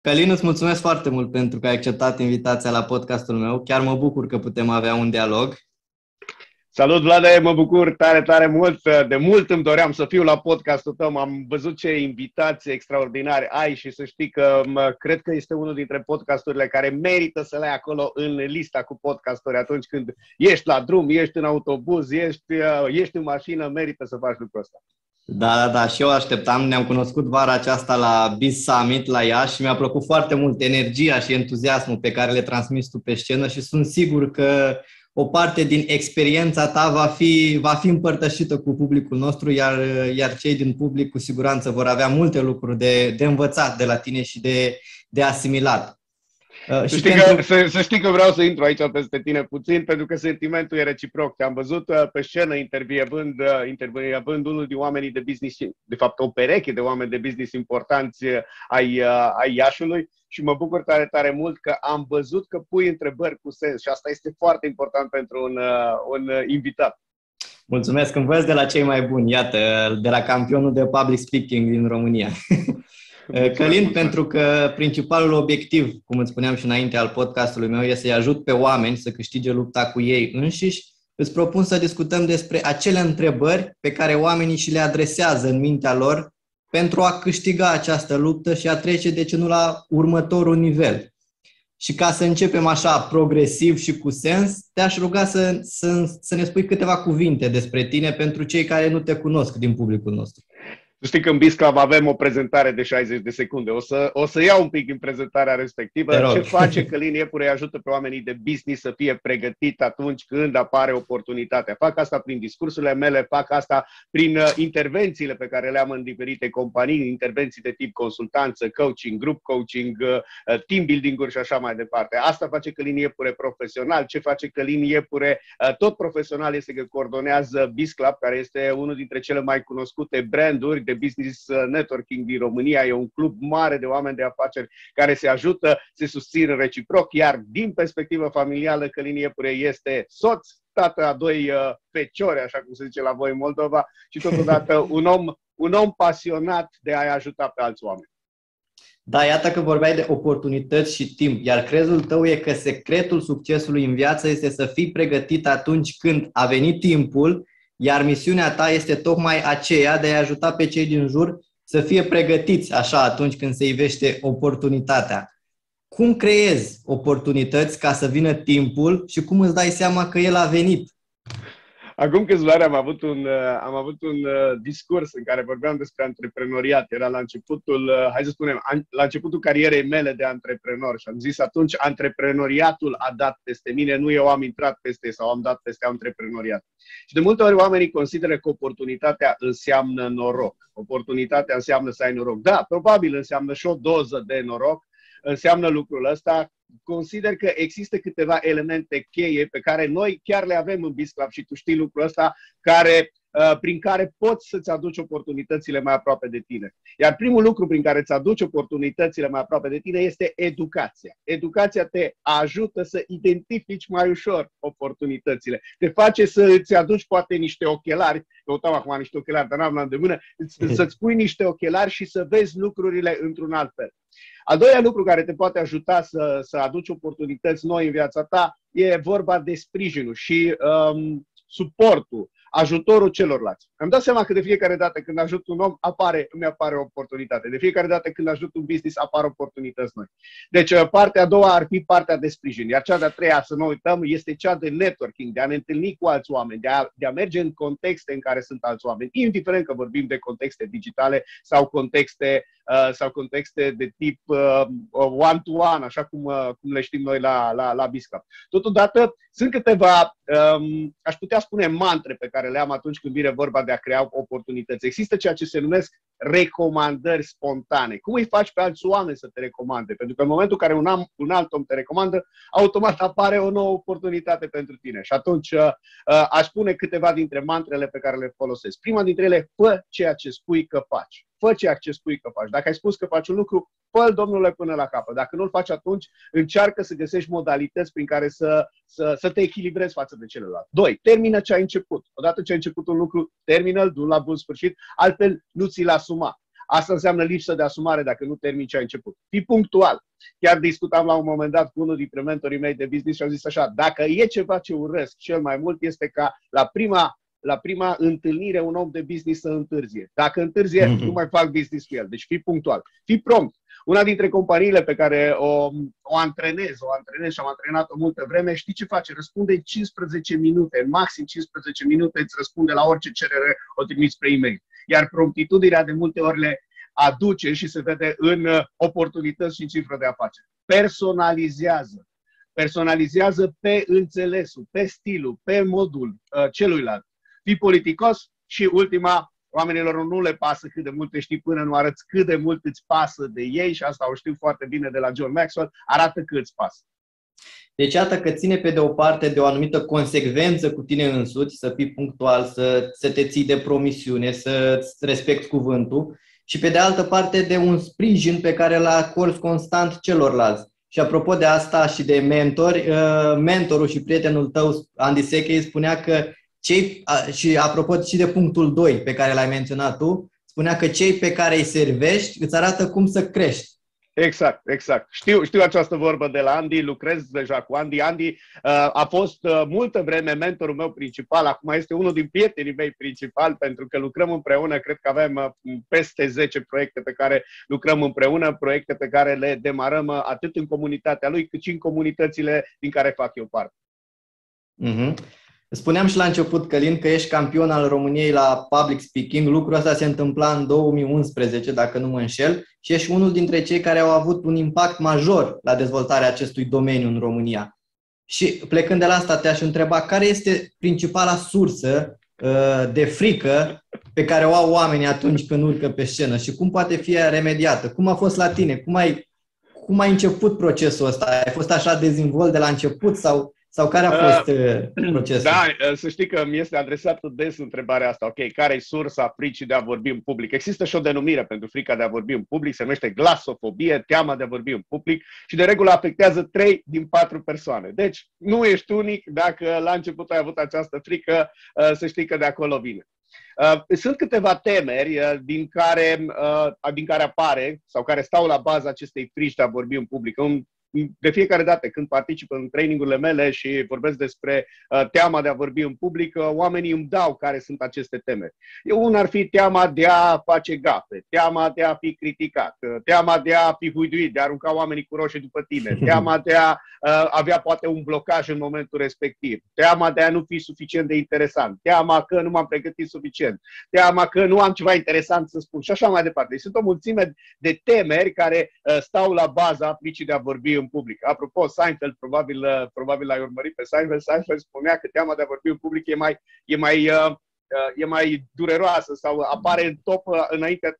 Călin, îți mulțumesc foarte mult pentru că ai acceptat invitația la podcastul meu. Chiar mă bucur că putem avea un dialog. Salut, Vlade, mă bucur tare, tare mult. De mult îmi doream să fiu la podcastul tău. Am văzut ce invitații extraordinare ai și să știi că mă, cred că este unul dintre podcasturile care merită să le ai acolo în lista cu podcasturi atunci când ești la drum, ești în autobuz, ești, ești în mașină, merită să faci lucrul ăsta. Da, da, da, și eu așteptam. Ne-am cunoscut vara aceasta la Biz Summit la Iași și mi-a plăcut foarte mult energia și entuziasmul pe care le transmiți tu pe scenă și sunt sigur că o parte din experiența ta va fi, va fi împărtășită cu publicul nostru, iar, iar cei din public cu siguranță vor avea multe lucruri de, de învățat de la tine și de, de asimilat. Uh, să, știi pentru... că, să, să știi că vreau să intru aici peste tine puțin, pentru că sentimentul e reciproc. Te-am văzut uh, pe scenă intervievând, uh, intervievând unul din oamenii de business, de fapt o pereche de oameni de business importanți ai, ai Iașului și mă bucur tare, tare mult că am văzut că pui întrebări cu sens și asta este foarte important pentru un, un invitat. Mulțumesc, învăț de la cei mai buni, iată, de la campionul de public speaking din România. Eh, Călin, pentru că principalul obiectiv, cum îți spuneam și înainte al podcastului meu, este să-i ajut pe oameni să câștige lupta cu ei înșiși, îți propun să discutăm despre acele întrebări pe care oamenii și le adresează în mintea lor pentru a câștiga această luptă și a trece, de ce nu, la următorul nivel. Și ca să începem așa progresiv și cu sens, te-aș ruga să, să, să ne spui câteva cuvinte despre tine pentru cei care nu te cunosc din publicul nostru. Să știi că în Bisclav avem o prezentare de 60 de secunde. O să, o să iau un pic din prezentarea respectivă. Ce face Călin Iepure ajută pe oamenii de business să fie pregătit atunci când apare oportunitatea. Fac asta prin discursurile mele, fac asta prin uh, intervențiile pe care le am în diferite companii, intervenții de tip consultanță, coaching, group coaching, uh, uh, team building-uri și așa mai departe. Asta face Călin Iepure profesional. Ce face Călin Iepure tot profesional este că coordonează Bisclub, care este unul dintre cele mai cunoscute branduri de business uh, networking din România. E un club mare de oameni de afaceri care se ajută, se susțin reciproc, iar din perspectivă familială, Călin Iepure este soț, tată a doi uh, feciori, așa cum se zice la voi în Moldova, și totodată un om, un om pasionat de a-i ajuta pe alți oameni. Da, iată că vorbeai de oportunități și timp, iar crezul tău e că secretul succesului în viață este să fii pregătit atunci când a venit timpul iar misiunea ta este tocmai aceea de a ajuta pe cei din jur să fie pregătiți așa atunci când se ivește oportunitatea. Cum creezi oportunități ca să vină timpul și cum îți dai seama că el a venit? Acum câțiva ani am avut un, uh, am avut un uh, discurs în care vorbeam despre antreprenoriat. Era la începutul, uh, hai să spunem, la începutul carierei mele de antreprenor și am zis atunci antreprenoriatul a dat peste mine, nu eu am intrat peste sau am dat peste antreprenoriat. Și de multe ori oamenii consideră că oportunitatea înseamnă noroc. Oportunitatea înseamnă să ai noroc. Da, probabil înseamnă și o doză de noroc, înseamnă lucrul ăsta, consider că există câteva elemente cheie pe care noi chiar le avem în Bisclub și tu știi lucrul ăsta, care, uh, prin care poți să-ți aduci oportunitățile mai aproape de tine. Iar primul lucru prin care îți aduci oportunitățile mai aproape de tine este educația. Educația te ajută să identifici mai ușor oportunitățile. Te face să îți aduci poate niște ochelari, căutam acum niște ochelari, dar n-am la îndemână, să-ți pui niște ochelari și să vezi lucrurile într-un alt fel. Al doilea lucru care te poate ajuta să, să aduci oportunități noi în viața ta e vorba de sprijinul și um, suportul ajutorul celorlalți. Am dat seama că de fiecare dată când ajut un om, apare, îmi apare o oportunitate. De fiecare dată când ajut un business, apar oportunități noi. Deci uh, partea a doua ar fi partea de sprijin. Iar cea de-a treia, să nu uităm, este cea de networking, de a ne întâlni cu alți oameni, de a, de a merge în contexte în care sunt alți oameni, indiferent că vorbim de contexte digitale sau contexte uh, sau contexte de tip uh, one-to-one, așa cum, uh, cum le știm noi la, la, la Biscap. Totodată, sunt câteva, um, aș putea spune, mantre pe care le am atunci când vine vorba de a crea oportunități. Există ceea ce se numesc recomandări spontane. Cum îi faci pe alți oameni să te recomande? Pentru că în momentul în care un, am, un alt om te recomandă, automat apare o nouă oportunitate pentru tine. Și atunci uh, uh, aș spune câteva dintre mantrele pe care le folosesc. Prima dintre ele, fă ceea ce spui că faci. Fă ce ce spui că faci. Dacă ai spus că faci un lucru, fă domnule, până la capăt. Dacă nu-l faci atunci, încearcă să găsești modalități prin care să, să, să te echilibrezi față de celălalt. Doi, termină ce ai început. Odată ce ai început un lucru, termină-l, du la bun sfârșit, altfel nu ți-l asuma. Asta înseamnă lipsă de asumare dacă nu termini ce ai început. Fii punctual. Chiar discutam la un moment dat cu unul dintre mentorii mei de business și au zis așa, dacă e ceva ce urăsc cel mai mult este ca la prima la prima întâlnire un om de business să întârzie. Dacă întârzie, mm-hmm. nu mai fac business cu el. Deci fii punctual. Fii prompt. Una dintre companiile pe care o, o antrenez, o antrenez și am antrenat-o multă vreme, știi ce face? Răspunde 15 minute, maxim 15 minute îți răspunde la orice cerere o trimiți spre e-mail. Iar promptitudinea de multe ori le aduce și se vede în oportunități și în cifră de afaceri. Personalizează. Personalizează pe înțelesul, pe stilul, pe modul uh, celuilalt. Fii politicos și ultima, oamenilor nu le pasă cât de mult știi până nu arăți cât de mult îți pasă de ei și asta o știu foarte bine de la John Maxwell, arată cât îți pasă. Deci iată că ține pe de o parte de o anumită consecvență cu tine însuți, să fii punctual, să, să te ții de promisiune, să respecti cuvântul și pe de altă parte de un sprijin pe care îl acorzi constant celorlalți. Și apropo de asta și de mentori, uh, mentorul și prietenul tău, Andy Sechei, spunea că cei, și apropo și de punctul 2 pe care l-ai menționat tu, spunea că cei pe care îi servești îți arată cum să crești. Exact, exact. Știu, știu această vorbă de la Andy, lucrez deja cu Andy. Andy uh, a fost uh, multă vreme mentorul meu principal, acum este unul din prietenii mei principali pentru că lucrăm împreună, cred că avem uh, peste 10 proiecte pe care lucrăm împreună, proiecte pe care le demarăm uh, atât în comunitatea lui cât și în comunitățile din care fac eu parte. Uh-huh. Spuneam și la început, Călin, că ești campion al României la public speaking. Lucrul ăsta se întâmpla în 2011, dacă nu mă înșel, și ești unul dintre cei care au avut un impact major la dezvoltarea acestui domeniu în România. Și plecând de la asta, te-aș întreba care este principala sursă uh, de frică pe care o au oamenii atunci când urcă pe scenă și cum poate fi remediată? Cum a fost la tine? Cum ai, cum ai început procesul ăsta? Ai fost așa dezinvolt de la început sau sau care a uh, fost uh, procesul? Da, uh, să știi că mi este adresată des întrebarea asta. Ok, care e sursa fricii de a vorbi în public? Există și o denumire pentru frica de a vorbi în public, se numește glasofobie, teama de a vorbi în public și de regulă afectează 3 din 4 persoane. Deci nu ești unic dacă la început ai avut această frică, să știi că de acolo vine. Sunt câteva temeri din care, din care apare sau care stau la baza acestei frici de a vorbi în public. Un de fiecare dată când particip în trainingurile mele și vorbesc despre uh, teama de a vorbi în public, uh, oamenii îmi dau care sunt aceste teme. Un ar fi teama de a face gafe, teama de a fi criticat, uh, teama de a fi huiduit, de a arunca oamenii cu roșii după tine, teama de a uh, avea poate un blocaj în momentul respectiv, teama de a nu fi suficient de interesant, teama că nu m-am pregătit suficient, teama că nu am ceva interesant să spun și așa mai departe. Deci sunt o mulțime de temeri care uh, stau la baza aplicii de a vorbi în public. Apropo, Seinfeld, probabil, uh, probabil l-ai urmărit pe Seinfeld, Seinfeld spunea că teama de a vorbi în public e mai, e mai, uh, uh, e mai dureroasă sau apare în top înainte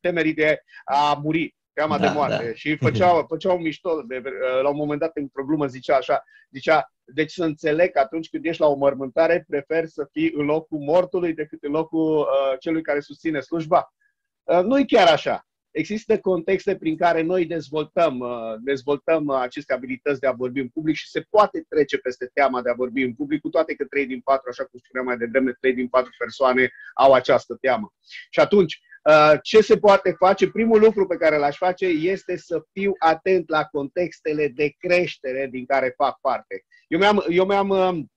temerii de a muri teama da, de moarte. Da. Și făceau, făceau mișto, de, la un moment dat, într-o glumă, zicea așa, zicea, deci să înțeleg că atunci când ești la o mormântare, prefer să fii în locul mortului decât în locul uh, celui care susține slujba. Uh, nu e chiar așa există contexte prin care noi dezvoltăm, uh, dezvoltăm uh, aceste abilități de a vorbi în public și se poate trece peste teama de a vorbi în public, cu toate că 3 din 4, așa cum spuneam mai devreme, 3 din 4 persoane au această teamă. Și atunci, uh, ce se poate face? Primul lucru pe care l-aș face este să fiu atent la contextele de creștere din care fac parte. Eu mi-am, eu mi-am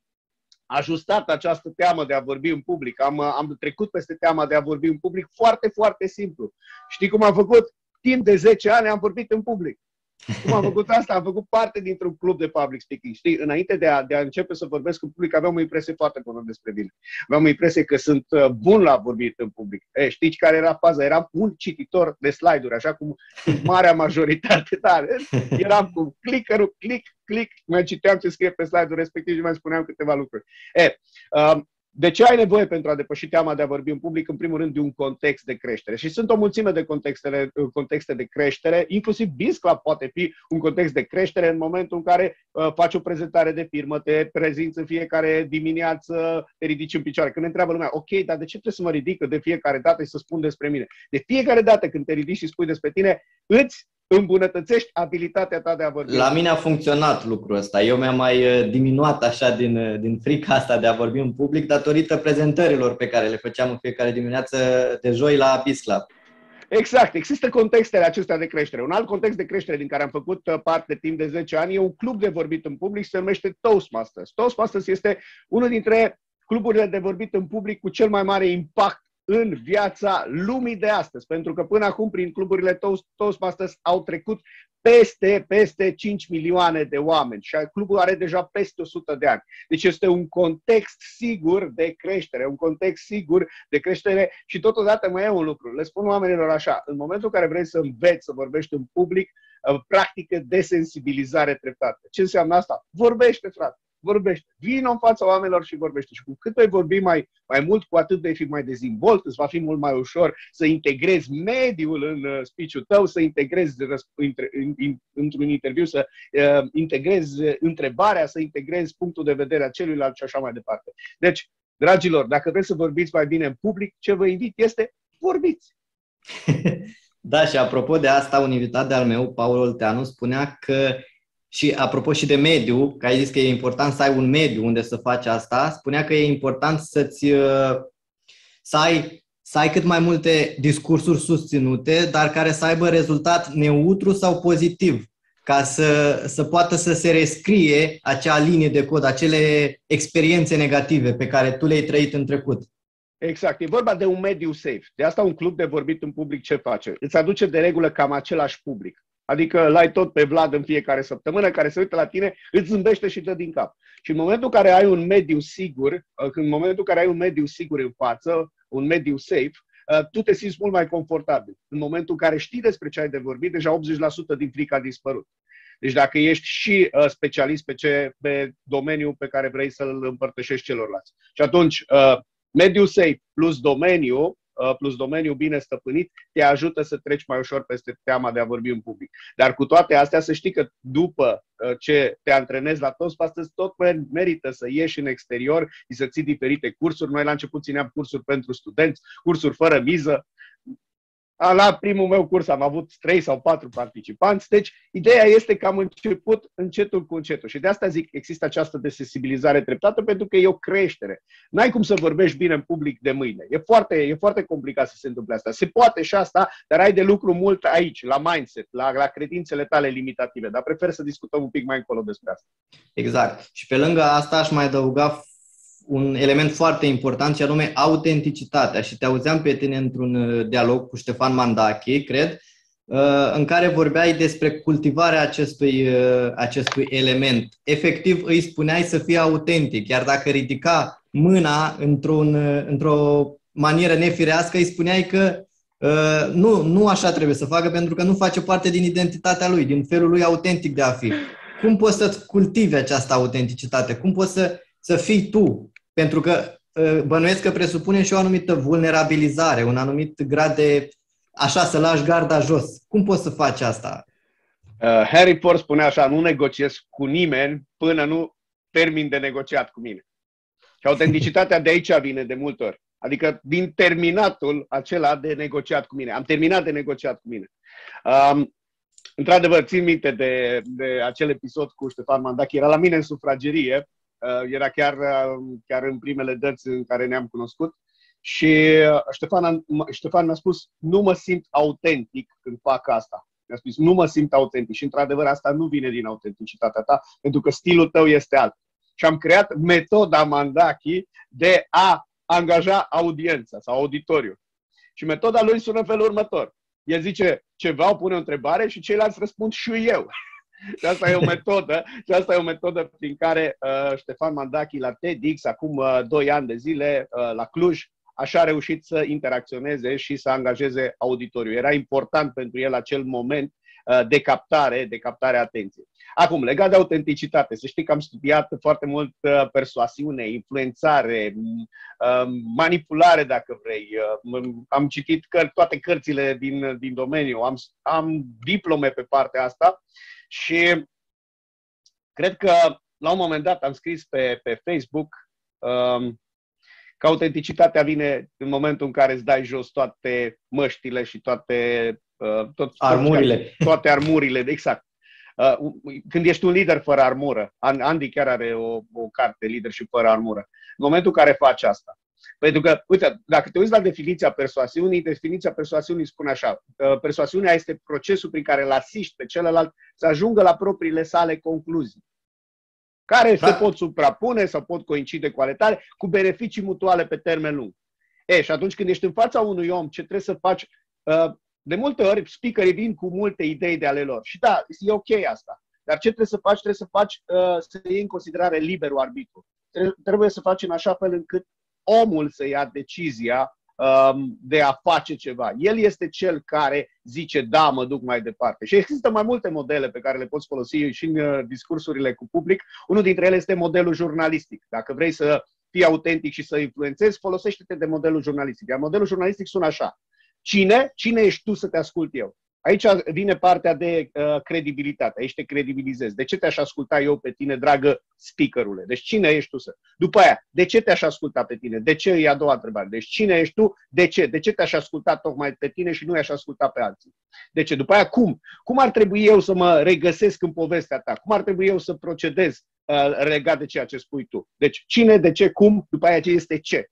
ajustat această teamă de a vorbi în public. Am, am trecut peste teama de a vorbi în public foarte, foarte simplu. Știi cum am făcut? Timp de 10 ani am vorbit în public. Cum am făcut asta? Am făcut parte dintr-un club de public speaking. Știi, înainte de a, de a începe să vorbesc în public, aveam o impresie foarte bună despre mine. Aveam o impresie că sunt uh, bun la vorbit în public. E, știți care era faza? Eram un cititor de slide-uri, așa cum marea majoritate. Da, eram cu clickerul, click, click, mai citeam ce scrie pe slide-ul respectiv și mai spuneam câteva lucruri. E, uh, de ce ai nevoie pentru a depăși teama de a vorbi în public? În primul rând, de un context de creștere. Și sunt o mulțime de contexte, contexte de creștere, inclusiv Biz Club poate fi un context de creștere în momentul în care uh, faci o prezentare de firmă, te prezinți în fiecare dimineață, te ridici în picioare. Când ne întreabă lumea, ok, dar de ce trebuie să mă ridic de fiecare dată și să spun despre mine? De fiecare dată când te ridici și spui despre tine, îți îmbunătățești abilitatea ta de a vorbi. La mine a funcționat lucrul ăsta. Eu mi-am mai uh, diminuat așa din, uh, din frica asta de a vorbi în public datorită prezentărilor pe care le făceam în fiecare dimineață de joi la Peace Club. Exact. Există contextele acestea de creștere. Un alt context de creștere din care am făcut uh, parte timp de 10 ani e un club de vorbit în public, se numește Toastmasters. Toastmasters este unul dintre cluburile de vorbit în public cu cel mai mare impact în viața lumii de astăzi. Pentru că până acum, prin cluburile Toast, Toastmasters, au trecut peste, peste 5 milioane de oameni și clubul are deja peste 100 de ani. Deci este un context sigur de creștere, un context sigur de creștere și totodată mai e un lucru. Le spun oamenilor așa, în momentul în care vrei să înveți să vorbești în public, uh, practică desensibilizare treptată. Ce înseamnă asta? Vorbește, frate vorbește. Vino în fața oamenilor și vorbește. Și cu cât vei vorbi mai, mai mult, cu atât vei fi mai dezvolt, îți va fi mult mai ușor să integrezi mediul în uh, speech-ul tău, să integrezi într-un interviu, să uh, integrezi întrebarea, să integrezi punctul de vedere a celuilalt și așa mai departe. Deci, dragilor, dacă vreți să vorbiți mai bine în public, ce vă invit este vorbiți. Da, și apropo de asta, un invitat de-al meu, Paul Olteanu, spunea că și apropo și de mediu, că ai zis că e important să ai un mediu unde să faci asta, spunea că e important să-ți, uh, să ai, să ai cât mai multe discursuri susținute, dar care să aibă rezultat neutru sau pozitiv, ca să, să poată să se rescrie acea linie de cod, acele experiențe negative pe care tu le-ai trăit în trecut. Exact. E vorba de un mediu safe. De asta un club de vorbit în public ce face? Îți aduce de regulă cam același public. Adică l-ai tot pe Vlad în fiecare săptămână care se uită la tine, îți zâmbește și dă din cap. Și în momentul în care ai un mediu sigur, uh, în momentul în care ai un mediu sigur în față, un mediu safe, uh, tu te simți mult mai confortabil. În momentul în care știi despre ce ai de vorbit, deja 80% din frică a dispărut. Deci dacă ești și uh, specialist pe, ce, pe domeniul pe care vrei să-l împărtășești celorlalți. Și atunci, mediu safe plus domeniu Uh, plus domeniul bine stăpânit, te ajută să treci mai ușor peste teama de a vorbi în public. Dar cu toate astea, să știi că după uh, ce te antrenezi la toți, astăzi tot merită să ieși în exterior și să ții diferite cursuri. Noi la început țineam cursuri pentru studenți, cursuri fără miză, la primul meu curs am avut trei sau patru participanți, deci ideea este că am început încetul cu încetul și de asta zic există această desensibilizare treptată pentru că e o creștere. N-ai cum să vorbești bine în public de mâine. E foarte, e foarte complicat să se întâmple asta. Se poate și asta, dar ai de lucru mult aici, la mindset, la, la credințele tale limitative, dar prefer să discutăm un pic mai încolo despre asta. Exact. Și pe lângă asta aș mai adăuga un element foarte important, și anume autenticitatea. Și te auzeam pe tine într-un uh, dialog cu Ștefan Mandachi, cred, uh, în care vorbeai despre cultivarea acestui, uh, acestui element. Efectiv, îi spuneai să fie autentic, iar dacă ridica mâna într-un, într-o manieră nefirească, îi spuneai că uh, nu, nu așa trebuie să facă, pentru că nu face parte din identitatea lui, din felul lui autentic de a fi. Cum poți să-ți cultivi această autenticitate? Cum poți să, să fii tu pentru că ă, bănuiesc că presupune și o anumită vulnerabilizare, un anumit grad de așa, să lași garda jos. Cum poți să faci asta? Uh, Harry Ford spune așa, nu negociez cu nimeni până nu termin de negociat cu mine. Și autenticitatea de aici vine de multe ori. Adică din terminatul acela de negociat cu mine. Am terminat de negociat cu mine. Um, într-adevăr, țin minte de, de acel episod cu Ștefan Mandac. Era la mine în sufragerie Uh, era chiar, uh, chiar în primele dăți în care ne-am cunoscut. Și uh, Ștefan, Ștefan mi-a spus, nu mă simt autentic când fac asta. Mi-a spus, nu mă simt autentic. Și într-adevăr asta nu vine din autenticitatea ta, pentru că stilul tău este alt. Și am creat metoda Mandaki de a angaja audiența sau auditoriu. Și metoda lui sună în felul următor. El zice ceva, pune o întrebare și ceilalți răspund și eu. Și asta e o metodă, și asta e o metodă prin care uh, Ștefan Mandachi la TEDx, acum uh, 2 ani de zile, uh, la Cluj, așa a reușit să interacționeze și să angajeze auditoriu. Era important pentru el acel moment uh, de captare, de captare atenției. Acum, legat de autenticitate, să știi că am studiat foarte mult uh, persoasiune, influențare, uh, manipulare, dacă vrei. Am citit căr- toate cărțile din, din domeniu, am, am diplome pe partea asta și cred că la un moment dat am scris pe, pe Facebook um, că autenticitatea vine în momentul în care îți dai jos toate măștile și toate uh, tot, armurile. Toate armurile, exact. Uh, când ești un lider fără armură, Andy chiar are o, o carte, lider și fără armură. În momentul în care faci asta. Pentru că, uite, dacă te uiți la definiția persoasiunii, definiția persoasiunii spune așa, uh, persoasiunea este procesul prin care îl asiști pe celălalt să ajungă la propriile sale concluzii care da. se pot suprapune sau pot coincide cu ale tale, cu beneficii mutuale pe termen lung. E, și atunci când ești în fața unui om, ce trebuie să faci, uh, de multe ori speakerii vin cu multe idei de ale lor. Și da, e ok asta. Dar ce trebuie să faci? Trebuie să faci, uh, să iei în considerare liberul arbitru. Trebuie să faci în așa fel încât omul să ia decizia um, de a face ceva. El este cel care zice, da, mă duc mai departe. Și există mai multe modele pe care le poți folosi și în uh, discursurile cu public. Unul dintre ele este modelul jurnalistic. Dacă vrei să fii autentic și să influențezi, folosește-te de modelul jurnalistic. Iar modelul jurnalistic sună așa. Cine? Cine ești tu să te ascult eu? Aici vine partea de uh, credibilitate. Aici te credibilizezi. De ce te-aș asculta eu pe tine, dragă speakerule? Deci cine ești tu să... După aia, de ce te-aș asculta pe tine? De ce e a doua întrebare? Deci cine ești tu? De ce? De ce te-aș asculta tocmai pe tine și nu i-aș asculta pe alții? De ce? După aia, cum? Cum ar trebui eu să mă regăsesc în povestea ta? Cum ar trebui eu să procedez uh, legat de ceea ce spui tu? Deci cine, de ce, cum? După aia ce este ce?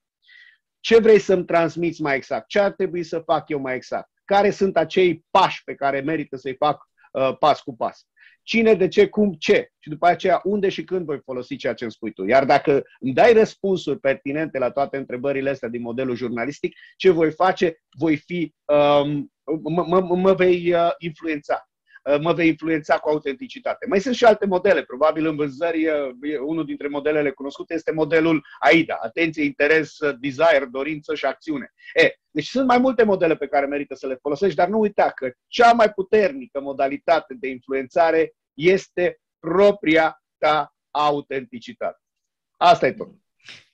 Ce vrei să-mi transmiți mai exact? Ce ar trebui să fac eu mai exact? Care sunt acei pași pe care merită să-i fac uh, pas cu pas. Cine, de ce, cum, ce. Și după aceea, unde și când voi folosi ceea ce îmi spui tu. Iar dacă îmi dai răspunsuri pertinente la toate întrebările astea din modelul jurnalistic, ce voi face? Voi fi, um, mă, mă, mă vei uh, influența. Uh, mă vei influența cu autenticitate. Mai sunt și alte modele. Probabil în vânzări, uh, unul dintre modelele cunoscute este modelul AIDA. Atenție, interes, uh, desire, dorință și acțiune. E, deci sunt mai multe modele pe care merită să le folosești, dar nu uita că cea mai puternică modalitate de influențare este propria ta autenticitate. Asta e tot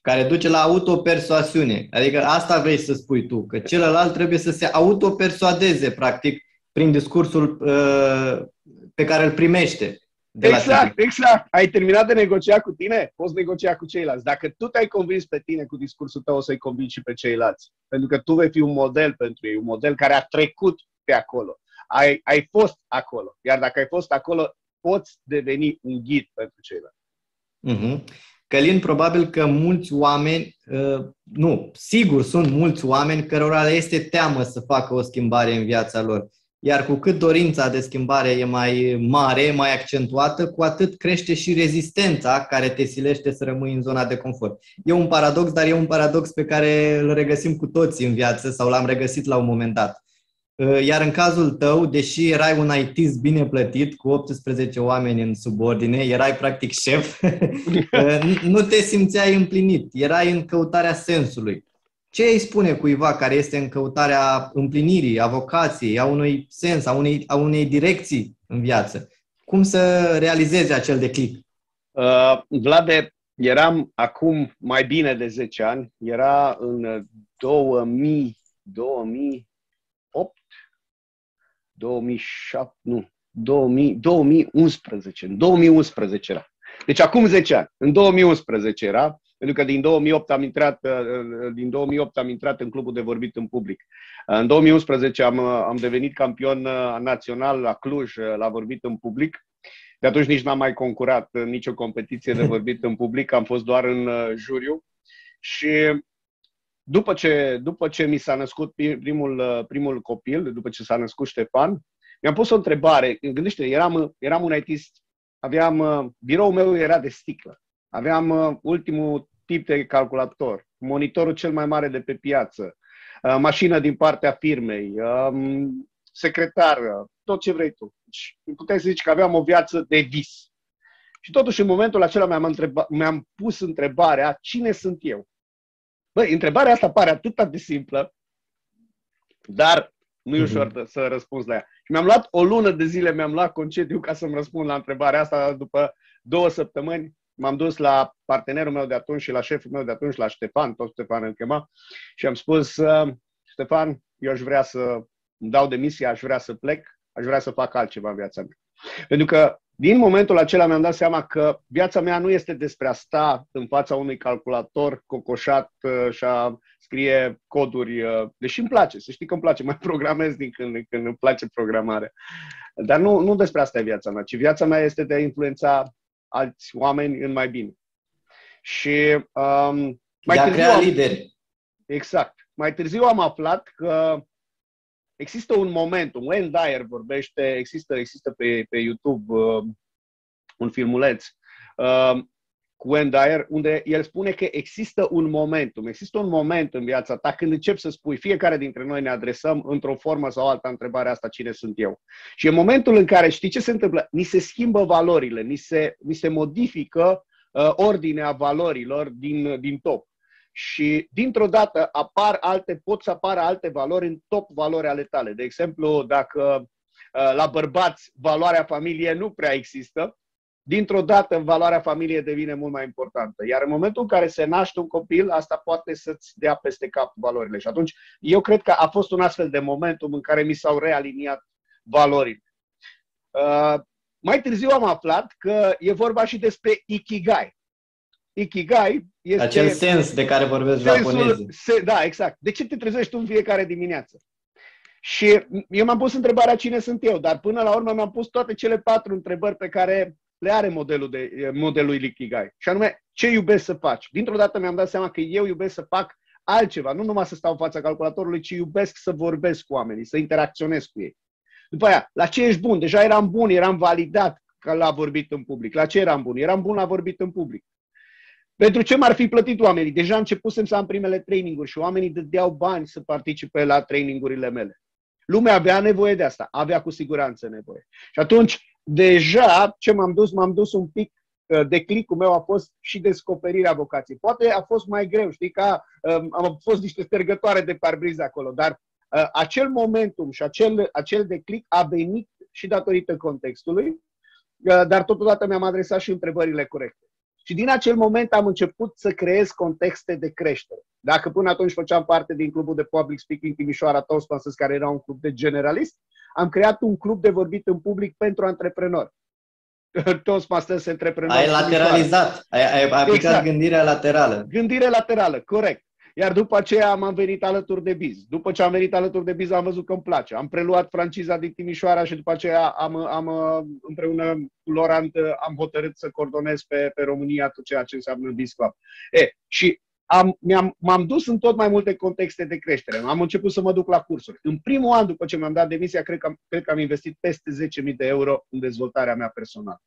care duce la autopersoasiune. Adică asta vrei să spui tu, că celălalt trebuie să se autopersoadeze, practic, prin discursul uh, pe care îl primește. De exact, la exact. Ai terminat de negociat cu tine? Poți negocia cu ceilalți. Dacă tu te-ai convins pe tine cu discursul tău, o să-i convingi și pe ceilalți. Pentru că tu vei fi un model pentru ei, un model care a trecut pe acolo. Ai, ai fost acolo. Iar dacă ai fost acolo, poți deveni un ghid pentru ceilalți. Mm-hmm. Călin, probabil că mulți oameni, uh, nu, sigur sunt mulți oameni cărora le este teamă să facă o schimbare în viața lor. Iar cu cât dorința de schimbare e mai mare, mai accentuată, cu atât crește și rezistența care te silește să rămâi în zona de confort. E un paradox, dar e un paradox pe care îl regăsim cu toții în viață sau l-am regăsit la un moment dat. Uh, iar în cazul tău, deși erai un IT bine plătit, cu 18 oameni în subordine, erai practic șef, uh, nu te simțeai împlinit, erai în căutarea sensului. Ce îi spune cuiva care este în căutarea împlinirii, a vocației, a unui sens, a unei, a unei direcții în viață? Cum să realizeze acel declic? Uh, Vlade, eram acum mai bine de 10 ani, era în 2000, 2008, 2007, nu, 2000, 2011, în 2011 era. Deci acum 10 ani, în 2011 era, pentru că din 2008 am intrat, uh, uh, din 2008 am intrat în clubul de vorbit în public. În 2011 am, uh, am devenit campion național la Cluj la vorbit în public. De atunci nici n-am mai concurat în nicio competiție de vorbit în public, am fost doar în juriu. Și după ce, după ce mi s-a născut primul, primul copil, după ce s-a născut Ștefan, mi-am pus o întrebare. Gândește, eram, eram un ITist, aveam, biroul meu era de sticlă. Aveam uh, ultimul tip de calculator, monitorul cel mai mare de pe piață, uh, mașină din partea firmei, um, secretar, tot ce vrei tu. Deci, puteai să zici că aveam o viață de vis. Și totuși, în momentul acela mi-am, întreba, mi-am pus întrebarea, cine sunt eu? Băi, întrebarea asta pare atât de simplă, dar Nu e ușor uh-huh. să răspunzi la ea. Și mi-am luat o lună de zile, mi-am luat concediu ca să-mi răspund la întrebarea asta. După două săptămâni m-am dus la partenerul meu de atunci și la șeful meu de atunci, la Ștefan, tot Ștefan îl chema, și am spus, uh, Ștefan, eu aș vrea să îmi dau demisia, aș vrea să plec, aș vrea să fac altceva în viața mea. Pentru că din momentul acela mi-am dat seama că viața mea nu este despre a sta în fața unui calculator cocoșat uh, și a scrie coduri, uh, deși îmi place, să știi că îmi place, mai programez din când în când, îmi place programare. Dar nu, nu despre asta e viața mea, ci viața mea este de a influența alți oameni în mai bine. Și um, mai de a crea am, lideri. Exact. Mai târziu am aflat că există un moment, un Wayne Dyer vorbește, există, există pe, pe YouTube uh, un filmuleț uh, cu Wayne Dyer, unde el spune că există un momentum, există un moment în viața ta când începi să spui, fiecare dintre noi ne adresăm într-o formă sau alta întrebarea asta, cine sunt eu? Și e momentul în care, știi ce se întâmplă? Ni se schimbă valorile, ni se, ni se modifică uh, ordinea valorilor din, din top și dintr-o dată apar alte, pot să apară alte valori în top valori ale tale. De exemplu, dacă uh, la bărbați valoarea familiei nu prea există, dintr-o dată valoarea familiei devine mult mai importantă. Iar în momentul în care se naște un copil, asta poate să-ți dea peste cap valorile. Și atunci eu cred că a fost un astfel de momentum în care mi s-au realiniat valorile. Uh, mai târziu am aflat că e vorba și despre Ikigai. Ikigai este... Acel sens de care vorbesc japonezii. Se, da, exact. De ce te trezești tu în fiecare dimineață? Și eu m-am pus întrebarea cine sunt eu, dar până la urmă mi-am pus toate cele patru întrebări pe care le are modelul, de, modelul Ikigai. Și anume, ce iubesc să faci? Dintr-o dată mi-am dat seama că eu iubesc să fac altceva, nu numai să stau în fața calculatorului, ci iubesc să vorbesc cu oamenii, să interacționez cu ei. După aia, la ce ești bun? Deja eram bun, eram validat că l-a vorbit în public. La ce eram bun? Eram bun la vorbit în public. Pentru ce m-ar fi plătit oamenii? Deja începusem să am primele traininguri și oamenii dădeau bani să participe la trainingurile mele. Lumea avea nevoie de asta, avea cu siguranță nevoie. Și atunci, deja, ce m-am dus? M-am dus un pic uh, declicul meu a fost și descoperirea vocației. Poate a fost mai greu, știi, că um, am fost niște stergătoare de parbriz acolo, dar uh, acel momentum și acel, acel declic a venit și datorită contextului, uh, dar totodată mi-am adresat și întrebările corecte. Și din acel moment am început să creez contexte de creștere. Dacă până atunci făceam parte din clubul de public speaking Timișoara Toastmasters, care era un club de generalist, am creat un club de vorbit în public pentru antreprenori. Toastmasters antreprenori. Ai lateralizat, ai, ai aplicat exact. gândirea laterală. Gândire laterală, corect. Iar după aceea am venit alături de Biz. După ce am venit alături de Biz, am văzut că îmi place. Am preluat franciza din Timișoara și după aceea am, am împreună cu Lorant am hotărât să coordonez pe, pe România tot ceea ce înseamnă Biz Club. E, și am, mi-am, m-am dus în tot mai multe contexte de creștere. Am început să mă duc la cursuri. În primul an după ce mi-am dat demisia, cred că, am, cred că am investit peste 10.000 de euro în dezvoltarea mea personală.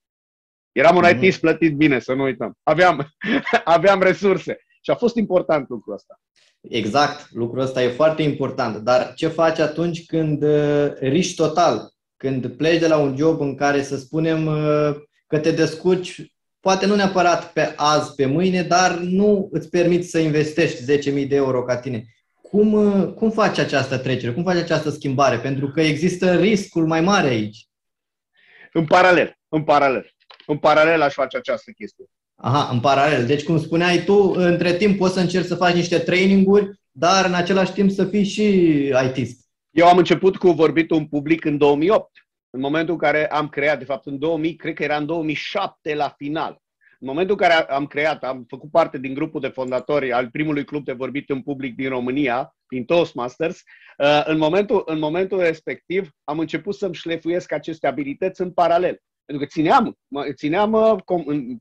Eram un mm-hmm. IT plătit bine, să nu uităm. Aveam, aveam resurse. Și a fost important lucrul ăsta. Exact, lucrul ăsta e foarte important. Dar ce faci atunci când uh, riști total? Când pleci de la un job în care, să spunem, uh, că te descurci, poate nu neapărat pe azi, pe mâine, dar nu îți permiți să investești 10.000 de euro ca tine. Cum, uh, cum faci această trecere? Cum faci această schimbare? Pentru că există riscul mai mare aici. În paralel, în paralel. În paralel aș face această chestie. Aha, în paralel. Deci, cum spuneai tu, între timp poți să încerci să faci niște traininguri, dar în același timp să fii și ITist. Eu am început cu vorbitul în public în 2008. În momentul în care am creat, de fapt în 2000, cred că era în 2007 la final. În momentul în care am creat, am făcut parte din grupul de fondatori al primului club de vorbit în public din România, prin Toastmasters, uh, în momentul, în momentul respectiv am început să-mi șlefuiesc aceste abilități în paralel. Pentru că țineam, țineam uh,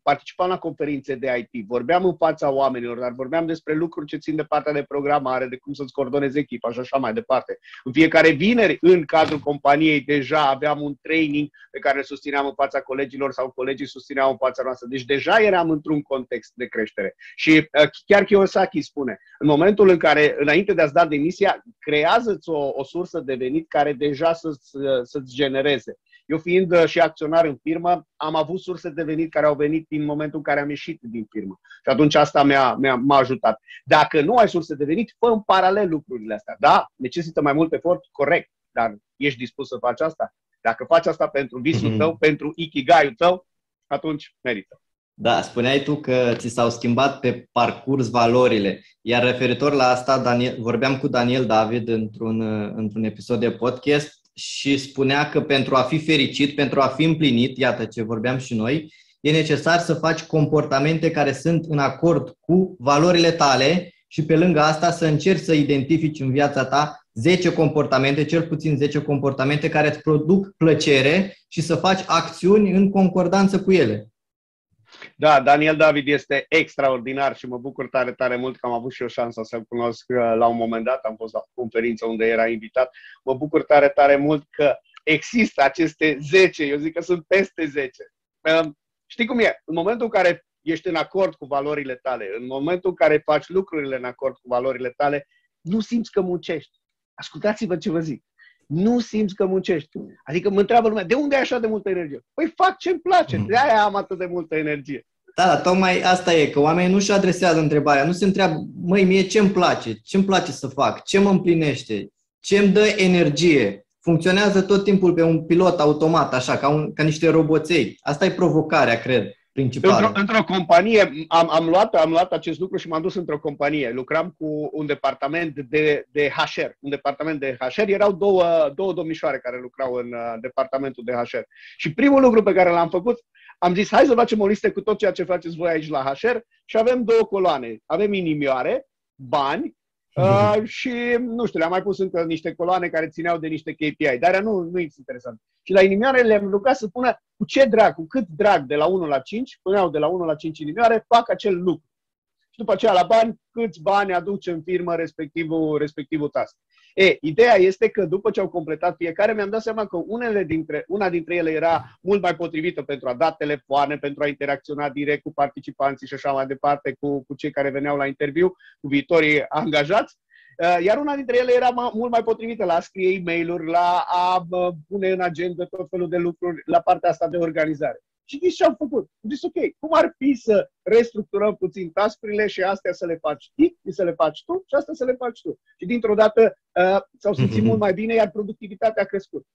participam la conferințe de IT, vorbeam în fața oamenilor, dar vorbeam despre lucruri ce țin de partea de programare, de cum să-ți coordonezi echipa și așa mai departe. În fiecare vineri, în cadrul companiei, deja aveam un training pe care îl susțineam în fața colegilor sau colegii susțineau în fața noastră. Deci deja eram într-un context de creștere. Și uh, chiar Kiyosaki spune, în momentul în care, înainte de a-ți da demisia, creează-ți o, o sursă de venit care deja să-ți, să-ți genereze. Eu fiind uh, și acționar în firmă, am avut surse de venit care au venit din momentul în care am ieșit din firmă. Și atunci asta mi-a, mi-a, m-a ajutat. Dacă nu ai surse de venit, fă în paralel lucrurile astea. Da, necesită mai mult efort, corect. dar ești dispus să faci asta? Dacă faci asta pentru visul mm-hmm. tău, pentru ikigai-ul tău, atunci merită. Da, spuneai tu că ți s-au schimbat pe parcurs valorile. Iar referitor la asta, Daniel, vorbeam cu Daniel David într-un, într-un episod de podcast și spunea că pentru a fi fericit, pentru a fi împlinit, iată ce vorbeam și noi, e necesar să faci comportamente care sunt în acord cu valorile tale și pe lângă asta să încerci să identifici în viața ta 10 comportamente, cel puțin 10 comportamente care îți produc plăcere și să faci acțiuni în concordanță cu ele. Da, Daniel David este extraordinar și mă bucur tare, tare mult că am avut și eu șansa să-l cunosc uh, la un moment dat. Am fost la o conferință unde era invitat. Mă bucur tare, tare mult că există aceste 10, eu zic că sunt peste 10. Um, știi cum e? În momentul în care ești în acord cu valorile tale, în momentul în care faci lucrurile în acord cu valorile tale, nu simți că muncești. Ascultați-vă ce vă zic. Nu simți că muncești. Adică mă întreabă lumea, de unde ai așa de multă energie? Păi fac ce-mi place, mm. de aia am atât de multă energie. Da, da, tocmai asta e, că oamenii nu-și adresează întrebarea, nu se întreabă, măi, mie ce-mi place, ce-mi place să fac, ce mă împlinește, ce-mi dă energie. Funcționează tot timpul pe un pilot automat, așa, ca, un, ca niște roboței. Asta e provocarea, cred principală. Într-o, într-o companie, am, am, luat, am luat acest lucru și m-am dus într-o companie. Lucram cu un departament de, de HR. Un departament de HR. Erau două, două domnișoare care lucrau în uh, departamentul de HR. Și primul lucru pe care l-am făcut, am zis, hai să facem o listă cu tot ceea ce faceți voi aici la HR și avem două coloane. Avem inimioare, bani Uh, și, nu știu, le-am mai pus încă niște coloane care țineau de niște KPI, dar nu, nu e interesant. Și la inimioare le-am rugat să pună cu ce drag, cu cât drag de la 1 la 5, puneau de la 1 la 5 inimioare, fac acel lucru. Și după aceea la bani, câți bani aduce în firmă respectivul, respectivul task. E, ideea este că după ce au completat fiecare, mi-am dat seama că unele dintre, una dintre ele era mult mai potrivită pentru a da telefoane, pentru a interacționa direct cu participanții și așa mai departe, cu, cu cei care veneau la interviu, cu viitorii angajați. Uh, iar una dintre ele era mult mai potrivită la a scrie e mail la a pune în agenda tot felul de lucruri, la partea asta de organizare. Și știți ce am făcut? Am zis, ok, cum ar fi să restructurăm puțin tascurile și astea să le faci tu, să le faci tu și astea să le faci tu. Și dintr-o dată uh, s-au simțit mult mai bine, iar productivitatea a crescut.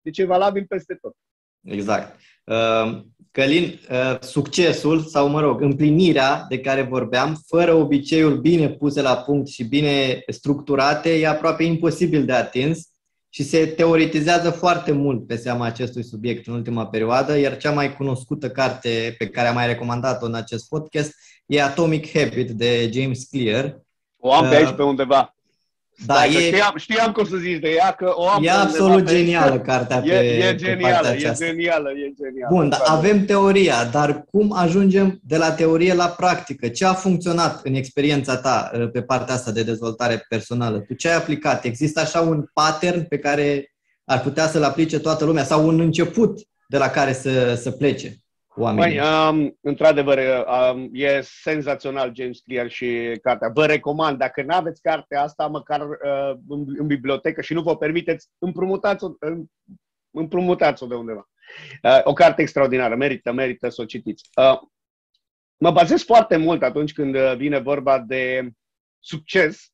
Deci e valabil peste tot. Exact. Uh, Călin, uh, succesul sau, mă rog, împlinirea de care vorbeam, fără obiceiuri bine puse la punct și bine structurate, e aproape imposibil de atins și se teoretizează foarte mult pe seama acestui subiect în ultima perioadă, iar cea mai cunoscută carte pe care am mai recomandat-o în acest podcast e Atomic Habit de James Clear. O am pe aici uh, pe undeva. Da, Stai, e, știam, știam cum să zici de ea, că o am E absolut genială cartea pe, e, e genială, pe e genială, e genială. Bun, dar avem teoria, dar cum ajungem de la teorie la practică? Ce a funcționat în experiența ta uh, pe partea asta de dezvoltare personală? Tu ce ai aplicat? Există așa un pattern pe care ar putea să-l aplice toată lumea sau un început de la care să, să plece? Oamenii. Păi, um, într-adevăr, um, e senzațional James Clear și cartea. Vă recomand, dacă nu aveți cartea asta, măcar uh, în, în bibliotecă și nu vă permiteți, împrumutați-o, împrumutați-o de undeva. Uh, o carte extraordinară, merită, merită să o citiți. Uh, mă bazez foarte mult atunci când vine vorba de succes,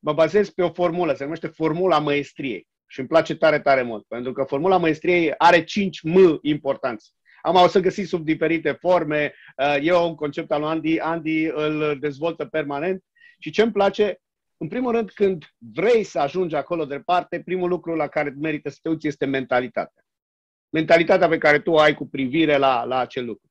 mă bazez pe o formulă, se numește Formula Maestriei. Și îmi place tare, tare mult, pentru că Formula Maestriei are 5 M importanți. Am o să găsi sub diferite forme. Uh, e un concept al lui Andy, Andy îl dezvoltă permanent și ce îmi place, în primul rând, când vrei să ajungi acolo departe, primul lucru la care merită să te uiți este mentalitatea. Mentalitatea pe care tu o ai cu privire la, la acel lucru.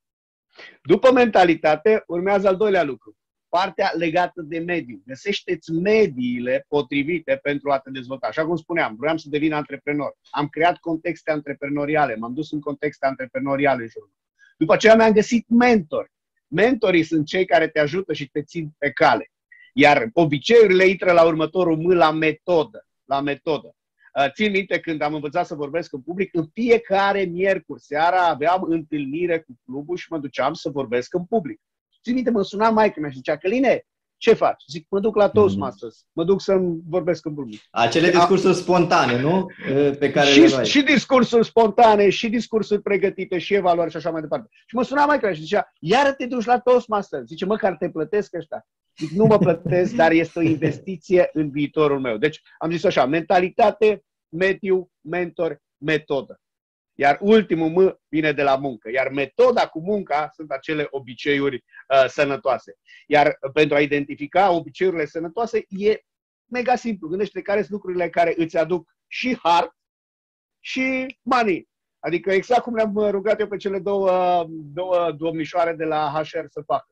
După mentalitate, urmează al doilea lucru partea legată de mediu. Găsește-ți mediile potrivite pentru a te dezvolta. Așa cum spuneam, vreau să devin antreprenor. Am creat contexte antreprenoriale, m-am dus în contexte antreprenoriale în jurul. După aceea mi-am găsit mentori. Mentorii sunt cei care te ajută și te țin pe cale. Iar obiceiurile intră la următorul M, la metodă. La metodă. Uh, țin minte când am învățat să vorbesc în public, în fiecare miercuri seara aveam întâlnire cu clubul și mă duceam să vorbesc în public. Țin minte, mă suna maică mea și zicea, Căline, ce faci? Zic, mă duc la Toastmasters, mă duc să-mi vorbesc în public. Acele discursuri spontane, nu? Pe care și, le și discursuri spontane, și discursuri pregătite, și evaluări și așa mai departe. Și mă suna maică și zicea, iară te duci la Toastmasters. Zice, măcar te plătesc ăștia. Zic, nu mă plătesc, dar este o investiție în viitorul meu. Deci am zis așa, mentalitate, mediu, mentor, metodă. Iar ultimul M vine de la muncă. Iar metoda cu munca sunt acele obiceiuri uh, sănătoase. Iar pentru a identifica obiceiurile sănătoase e mega simplu. Gândește care sunt lucrurile care îți aduc și hard și money. Adică exact cum le-am rugat eu pe cele două, două domnișoare de la HR să facă.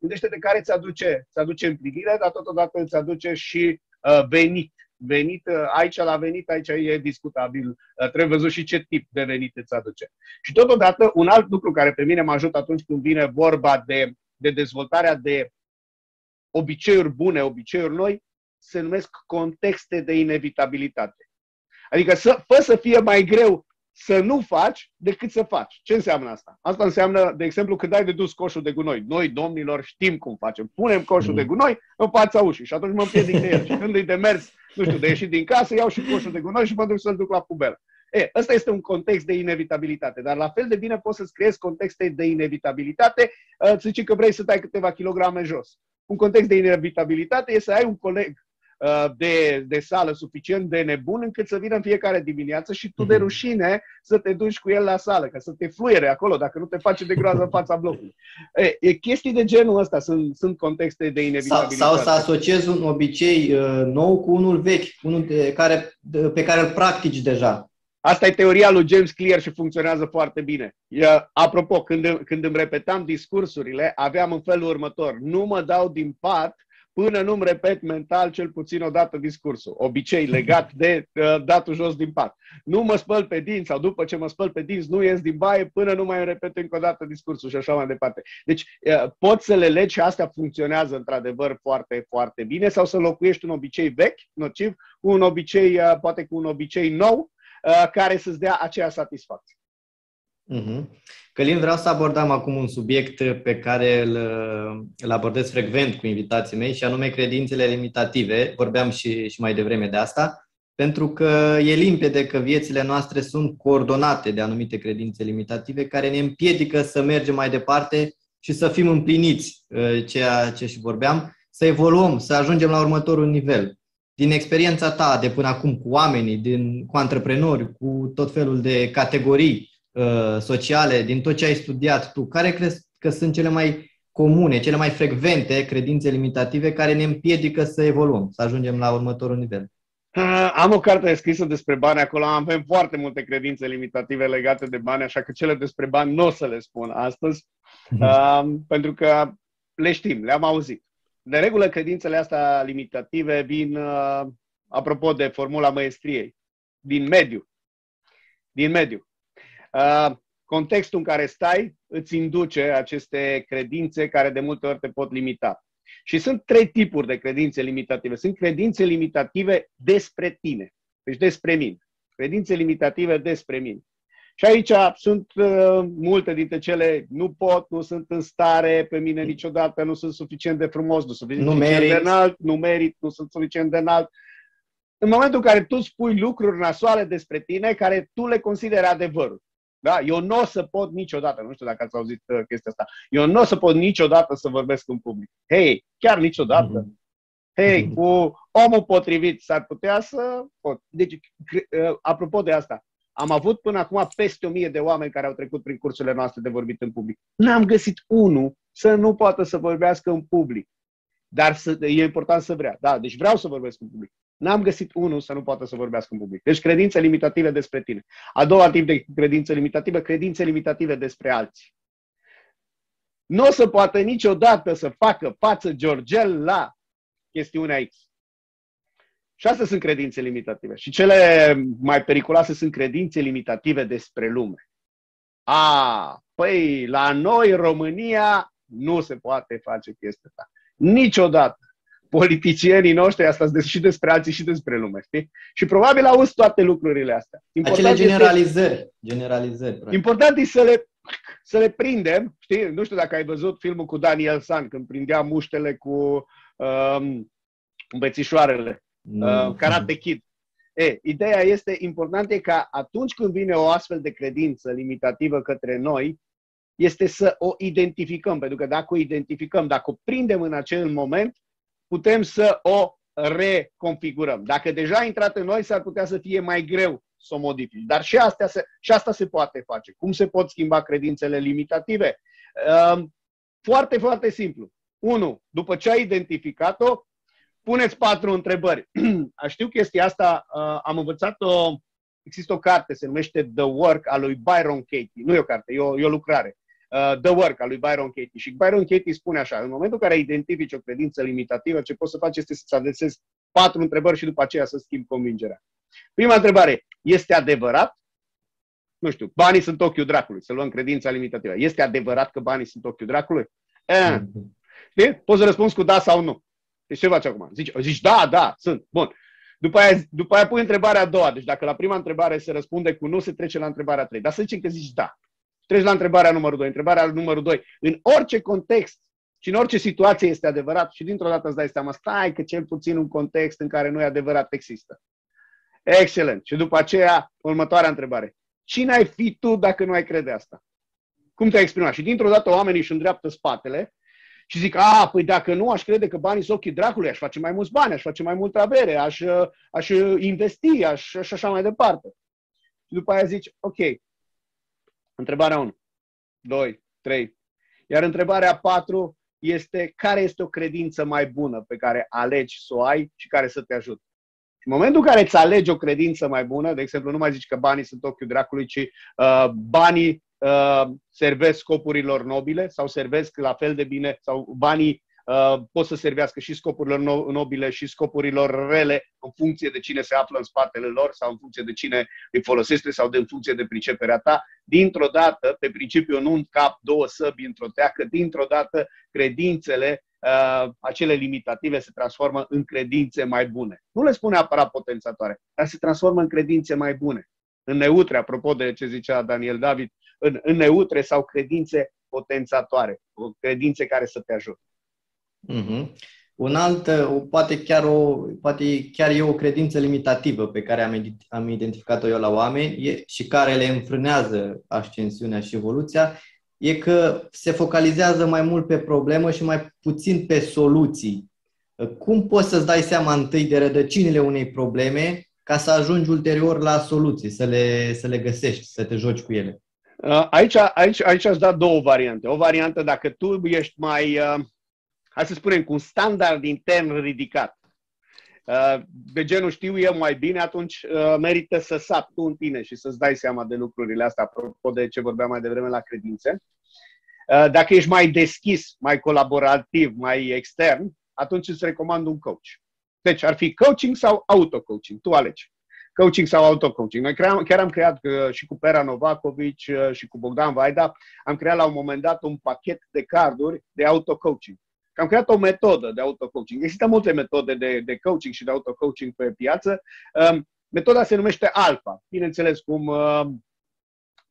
Gândește-te care îți aduce, îți aduce împlinire, dar totodată îți aduce și uh, venit venit, uh, aici la venit, aici e discutabil. Uh, trebuie văzut și ce tip de venit îți aduce. Și totodată, un alt lucru care pe mine mă ajută atunci când vine vorba de, de dezvoltarea de obiceiuri bune, obiceiuri noi, se numesc contexte de inevitabilitate. Adică să, fă să fie mai greu să nu faci decât să faci. Ce înseamnă asta? Asta înseamnă, de exemplu, când ai de dus coșul de gunoi. Noi, domnilor, știm cum facem. Punem coșul de mm. gunoi în fața ușii și atunci mă împiedic de el. Și când e de mers, nu știu, de ieșit din casă, iau și coșul de gunoi și mă duc să-l duc la pubelă. E, ăsta este un context de inevitabilitate, dar la fel de bine poți să-ți creezi contexte de inevitabilitate, îți zici că vrei să tai câteva kilograme jos. Un context de inevitabilitate e să ai un coleg Uh, de, de sală suficient de nebun încât să vină în fiecare dimineață și tu de mhm. rușine să te duci cu el la sală, ca să te fluiere acolo, dacă nu te face de groază în fața blocului. E, e chestii de genul ăsta sunt, sunt contexte de inevitabilitate. Sau, sau să asociezi un obicei uh, nou cu unul vechi, unul de care, de, pe care îl practici deja. Asta e teoria lui James Clear și funcționează foarte bine. E, apropo, când, când îmi repetam discursurile, aveam în felul următor. Nu mă dau din pat până nu-mi repet mental cel puțin o dată discursul. Obicei legat de uh, datul jos din pat. Nu mă spăl pe dinți sau după ce mă spăl pe dinți nu ies din baie până nu mai repet încă o dată discursul și așa mai departe. Deci uh, poți să le legi și astea funcționează într-adevăr foarte, foarte bine sau să locuiești un obicei vechi, nociv, cu un obicei, uh, poate cu un obicei nou, uh, care să-ți dea aceea satisfacție. Uh-huh. Călin, vreau să abordăm acum un subiect pe care îl, îl abordez frecvent cu invitații mei și anume credințele limitative. Vorbeam și, și mai devreme de asta, pentru că e limpede că viețile noastre sunt coordonate de anumite credințe limitative care ne împiedică să mergem mai departe și să fim împliniți, ă, ceea ce și vorbeam, să evoluăm, să ajungem la următorul nivel. Din experiența ta de până acum cu oamenii, din, cu antreprenori, cu tot felul de categorii, Uh, sociale, din tot ce ai studiat tu, care crezi că sunt cele mai comune, cele mai frecvente credințe limitative care ne împiedică să evoluăm, să ajungem la următorul nivel? Uh, am o carte scrisă despre bani acolo, avem foarte multe credințe limitative legate de bani, așa că cele despre bani nu o să le spun astăzi, uh, pentru că le știm, le-am auzit. De regulă, credințele astea limitative vin, uh, apropo de formula maestriei, din mediu. Din mediu. Uh, contextul în care stai îți induce aceste credințe care de multe ori te pot limita. Și sunt trei tipuri de credințe limitative. Sunt credințe limitative despre tine, deci despre mine. Credințe limitative despre mine. Și aici sunt uh, multe dintre cele, nu pot, nu sunt în stare, pe mine niciodată nu sunt suficient de frumos, nu sunt suficient nu merit. de înalt, nu merit, nu sunt suficient de înalt. În momentul în care tu spui lucruri nasoale despre tine, care tu le consideri adevărul, da? Eu nu o să pot niciodată, nu știu dacă ați auzit uh, chestia asta, eu nu o să pot niciodată să vorbesc în public. Hei, chiar niciodată. Mm-hmm. Hei, mm-hmm. cu omul potrivit s-ar putea să pot. Deci, uh, apropo de asta, am avut până acum peste o mie de oameni care au trecut prin cursurile noastre de vorbit în public. N-am găsit unul să nu poată să vorbească în public. Dar să, e important să vrea. Da, deci vreau să vorbesc în public. N-am găsit unul să nu poată să vorbească în public. Deci credințe limitative despre tine. A doua tip de credințe limitative, credințe limitative despre alții. Nu o să poată niciodată să facă față Georgel la chestiunea X. Și astea sunt credințe limitative. Și cele mai periculoase sunt credințe limitative despre lume. A, păi, la noi, România, nu se poate face chestia asta. Niciodată politicienii noștri, asta și despre alții și despre lume, știi? Și probabil auzi toate lucrurile astea. Important Acele generalizări. Este, generalizări practic. important e să le, să le prindem, știi? Nu știu dacă ai văzut filmul cu Daniel San, când prindea muștele cu um, bețișoarele, uh, Karate Kid. E, ideea este, important e ca atunci când vine o astfel de credință limitativă către noi, este să o identificăm, pentru că dacă o identificăm, dacă o prindem în acel moment, putem să o reconfigurăm. Dacă deja a intrat în noi, s-ar putea să fie mai greu să o modifici. Dar și, astea se, și asta se poate face. Cum se pot schimba credințele limitative? Um, foarte, foarte simplu. Unu, după ce ai identificat-o, puneți patru întrebări. Știu chestia asta, uh, am învățat-o, există o carte, se numește The Work a lui Byron Katie. Nu e o carte, e o, e o lucrare. Uh, The Work a lui Byron Katie. Și Byron Katie spune așa, în momentul în care identifici o credință limitativă, ce poți să faci este să-ți adresezi patru întrebări și după aceea să schimbi convingerea. Prima întrebare, este adevărat? Nu știu, banii sunt ochiul dracului, să luăm credința limitativă. Este adevărat că banii sunt ochiul dracului? E, știi? Poți să răspunzi cu da sau nu. Deci ce faci acum? Zici, zici da, da, sunt. Bun. După aia, după aia pui întrebarea a doua. Deci dacă la prima întrebare se răspunde cu nu, se trece la întrebarea a treia. Dar să zicem că zici da. Treci la întrebarea numărul 2. Întrebarea numărul 2. În orice context și în orice situație este adevărat și dintr-o dată îți dai seama, stai că cel puțin un context în care nu e adevărat există. Excelent. Și după aceea, următoarea întrebare. Cine ai fi tu dacă nu ai crede asta? Cum te-ai exprimat? Și dintr-o dată oamenii își îndreaptă spatele și zic, a, păi dacă nu aș crede că banii sunt ochii dracului, aș face mai mulți bani, aș face mai multă avere, aș, aș investi, aș, aș așa mai departe. Și după aia zici, ok, întrebarea 1, 2, 3. Iar întrebarea 4 este care este o credință mai bună pe care alegi să o ai și care să te ajute. În momentul în care îți alegi o credință mai bună, de exemplu, nu mai zici că banii sunt ochiul dracului, ci uh, banii uh, servesc scopurilor nobile sau servesc la fel de bine, sau banii uh, pot să servească și scopurilor nobile și scopurilor rele în funcție de cine se află în spatele lor sau în funcție de cine îi folosește sau de în funcție de priceperea ta. Dintr-o dată, pe principiu nu un cap, două săbi într-o teacă, dintr-o dată credințele uh, acele limitative se transformă în credințe mai bune. Nu le spune aparat potențatoare, dar se transformă în credințe mai bune. În neutre, apropo de ce zicea Daniel David, în, în neutre sau credințe potențatoare, credințe care să te ajute. Mm-hmm. Un alt, poate chiar, o, poate chiar e o credință limitativă pe care am, am identificat-o eu la oameni e, și care le înfrânează ascensiunea și evoluția, e că se focalizează mai mult pe problemă și mai puțin pe soluții. Cum poți să-ți dai seama întâi de rădăcinile unei probleme ca să ajungi ulterior la soluții, să le, să le găsești, să te joci cu ele? Uh, aici, aici, aici aș da două variante. O variantă dacă tu ești mai, uh, hai să spunem, cu un standard intern ridicat, uh, de genul știu eu mai bine, atunci merită să sapi tu în tine și să-ți dai seama de lucrurile astea, apropo de ce vorbeam mai devreme la credințe. Dacă ești mai deschis, mai colaborativ, mai extern, atunci îți recomand un coach. Deci ar fi coaching sau auto-coaching, tu alegi coaching sau auto-coaching. Noi cream, chiar am creat uh, și cu Pera Novakovic uh, și cu Bogdan Vaida, am creat la un moment dat un pachet de carduri de auto-coaching. Am creat o metodă de auto-coaching. Există multe metode de, de coaching și de auto-coaching pe piață. Um, metoda se numește Alpha. Bineînțeles, cum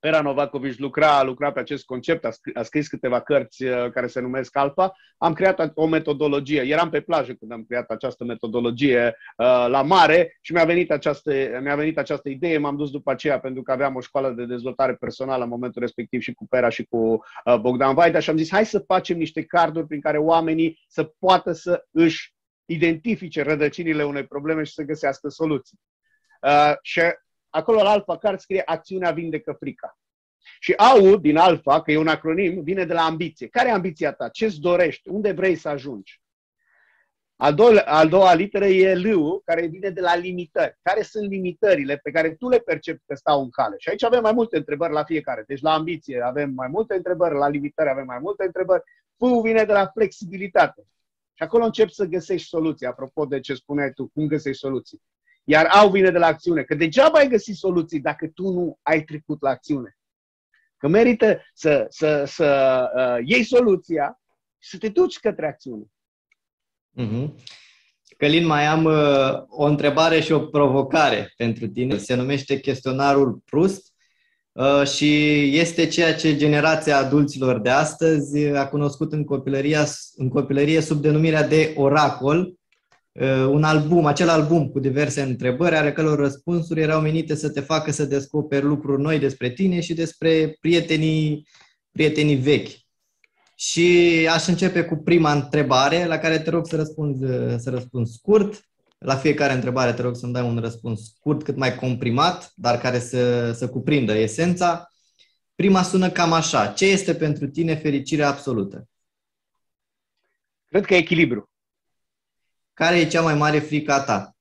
uh, Pera Novakovic lucra, lucra pe acest concept, a scris, a scris câteva cărți uh, care se numesc Alpha. Am creat o metodologie. Eram pe plajă când am creat această metodologie uh, la mare și mi-a venit, această, mi-a venit această idee. M-am dus după aceea pentru că aveam o școală de dezvoltare personală în momentul respectiv și cu Pera și cu uh, Bogdan Vaida și am zis hai să facem niște carduri prin care oamenii să poată să își identifice rădăcinile unei probleme și să găsească soluții. Uh, și acolo la Alpha Card scrie acțiunea vindecă frica. Și AU din Alpha, că e un acronim, vine de la ambiție. Care e ambiția ta? Ce-ți dorești? Unde vrei să ajungi? Al doua, al doua literă e L, care vine de la limitări. Care sunt limitările pe care tu le percepi că stau în cale? Și aici avem mai multe întrebări la fiecare. Deci la ambiție avem mai multe întrebări, la limitări avem mai multe întrebări. F vine de la flexibilitate. Și acolo începi să găsești soluții. Apropo de ce spuneai tu, cum găsești soluții. Iar au vine de la acțiune. Că degeaba ai găsit soluții dacă tu nu ai trecut la acțiune. Că merită să, să, să uh, iei soluția și să te duci către acțiune. Mm-hmm. Călin, mai am uh, o întrebare și o provocare pentru tine. Se numește chestionarul Prust uh, și este ceea ce generația adulților de astăzi a cunoscut în copilărie, în copilărie sub denumirea de oracol, Uh, un album, acel album cu diverse întrebări, ale căror răspunsuri erau menite să te facă să descoperi lucruri noi despre tine și despre prietenii, prietenii vechi. Și aș începe cu prima întrebare, la care te rog să răspunzi, să răspunzi scurt. La fiecare întrebare te rog să-mi dai un răspuns scurt, cât mai comprimat, dar care să, să cuprindă esența. Prima sună cam așa. Ce este pentru tine fericirea absolută? Cred că echilibru. Care e cea mai mare frică a ta?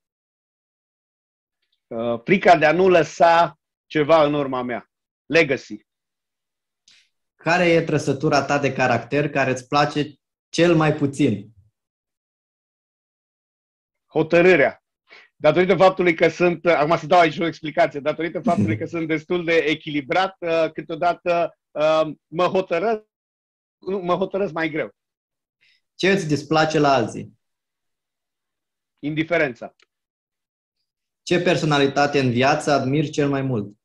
Uh, frica de a nu lăsa ceva în urma mea. Legacy. Care e trăsătura ta de caracter care îți place cel mai puțin? Hotărârea. Datorită faptului că sunt, acum să dau aici o explicație, datorită faptului că sunt destul de echilibrat, uh, câteodată uh, mă hotărăsc, mă hotărăsc mai greu. Ce îți displace la alții? Indiferența. Ce personalitate în viață admiri cel mai mult?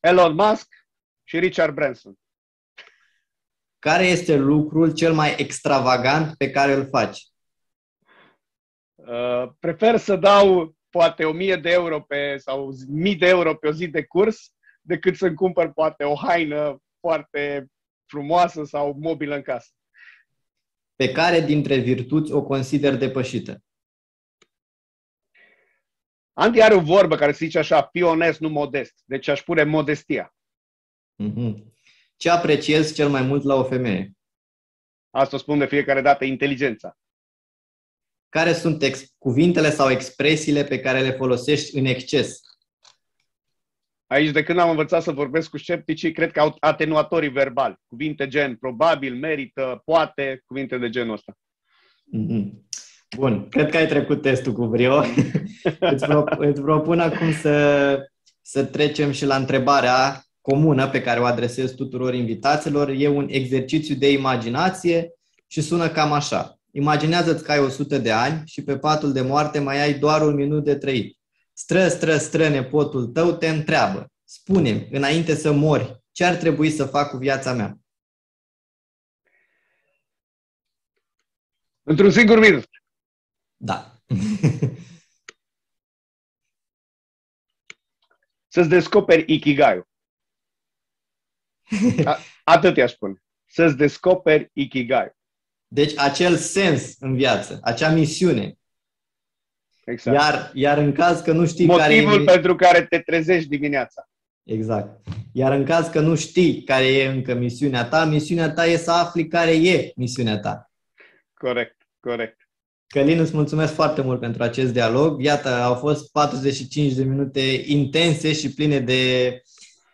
Elon Musk și Richard Branson. Care este lucrul cel mai extravagant pe care îl faci? Uh, prefer să dau poate 1000 de euro pe, sau 1000 de euro pe o zi de curs decât să-mi cumpăr poate o haină foarte frumoasă sau mobilă în casă. Pe care dintre virtuți o consider depășită? Andy are o vorbă care se zice așa, fi onest, nu modest. Deci aș pune modestia. Mm-hmm. Ce apreciezi cel mai mult la o femeie? Asta o spun de fiecare dată, inteligența. Care sunt ex- cuvintele sau expresiile pe care le folosești în exces? Aici, de când am învățat să vorbesc cu scepticii, cred că au atenuatorii verbali. Cuvinte gen probabil, merită, poate, cuvinte de genul ăsta. Mm-hmm. Bun, cred că ai trecut testul cu brio. îți, pro, îți propun acum să, să trecem și la întrebarea comună pe care o adresez tuturor invitaților. E un exercițiu de imaginație și sună cam așa. Imaginează-ți că ai 100 de ani și pe patul de moarte mai ai doar un minut de trăit. Stră, stră, stră, nepotul tău te întreabă. spune înainte să mori, ce ar trebui să fac cu viața mea? Într-un singur minut. Da. Să-ți descoperi Ikigai. Atât i-aș spune. Să-ți descoperi Ikigai. Deci acel sens în viață, acea misiune. Exact. Iar, iar în caz că nu știi Motivul care e... pentru care te trezești dimineața. Exact. Iar în caz că nu știi care e încă misiunea ta, misiunea ta e să afli care e misiunea ta. Corect, corect. Călin, îți mulțumesc foarte mult pentru acest dialog. Iată, au fost 45 de minute intense și pline de,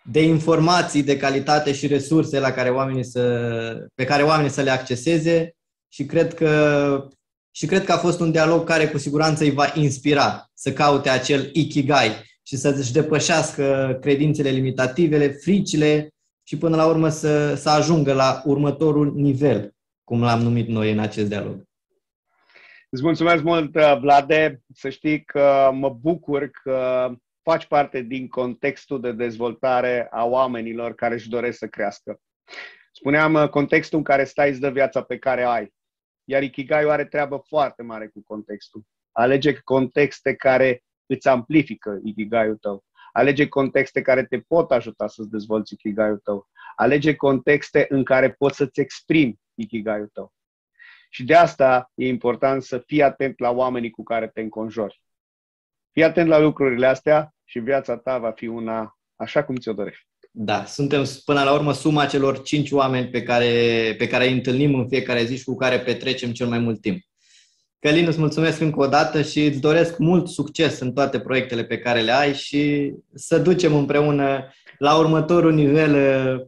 de informații de calitate și resurse la care oamenii să, pe care oamenii să le acceseze și cred că și cred că a fost un dialog care cu siguranță îi va inspira să caute acel ikigai și să-și depășească credințele limitativele, fricile și până la urmă să, să ajungă la următorul nivel, cum l-am numit noi în acest dialog. Îți mulțumesc mult, uh, Vlade. Să știi că mă bucur că faci parte din contextul de dezvoltare a oamenilor care își doresc să crească. Spuneam, uh, contextul în care stai îți dă viața pe care ai. Iar Ikigai are treabă foarte mare cu contextul. Alege contexte care îți amplifică Ikigai-ul tău. Alege contexte care te pot ajuta să-ți dezvolți Ikigai-ul tău. Alege contexte în care poți să-ți exprimi Ikigai-ul tău. Și de asta e important să fii atent la oamenii cu care te înconjori. Fii atent la lucrurile astea și viața ta va fi una așa cum ți-o dorești. Da, suntem până la urmă suma celor cinci oameni pe care, pe care îi întâlnim în fiecare zi și cu care petrecem cel mai mult timp. Călin, îți mulțumesc încă o dată și îți doresc mult succes în toate proiectele pe care le ai și să ducem împreună la următorul nivel uh,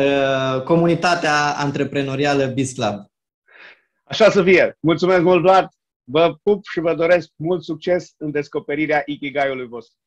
uh comunitatea antreprenorială Biz Club. Așa să fie. Mulțumesc mult, Vlad. Vă pup și vă doresc mult succes în descoperirea Ikigai-ului vostru.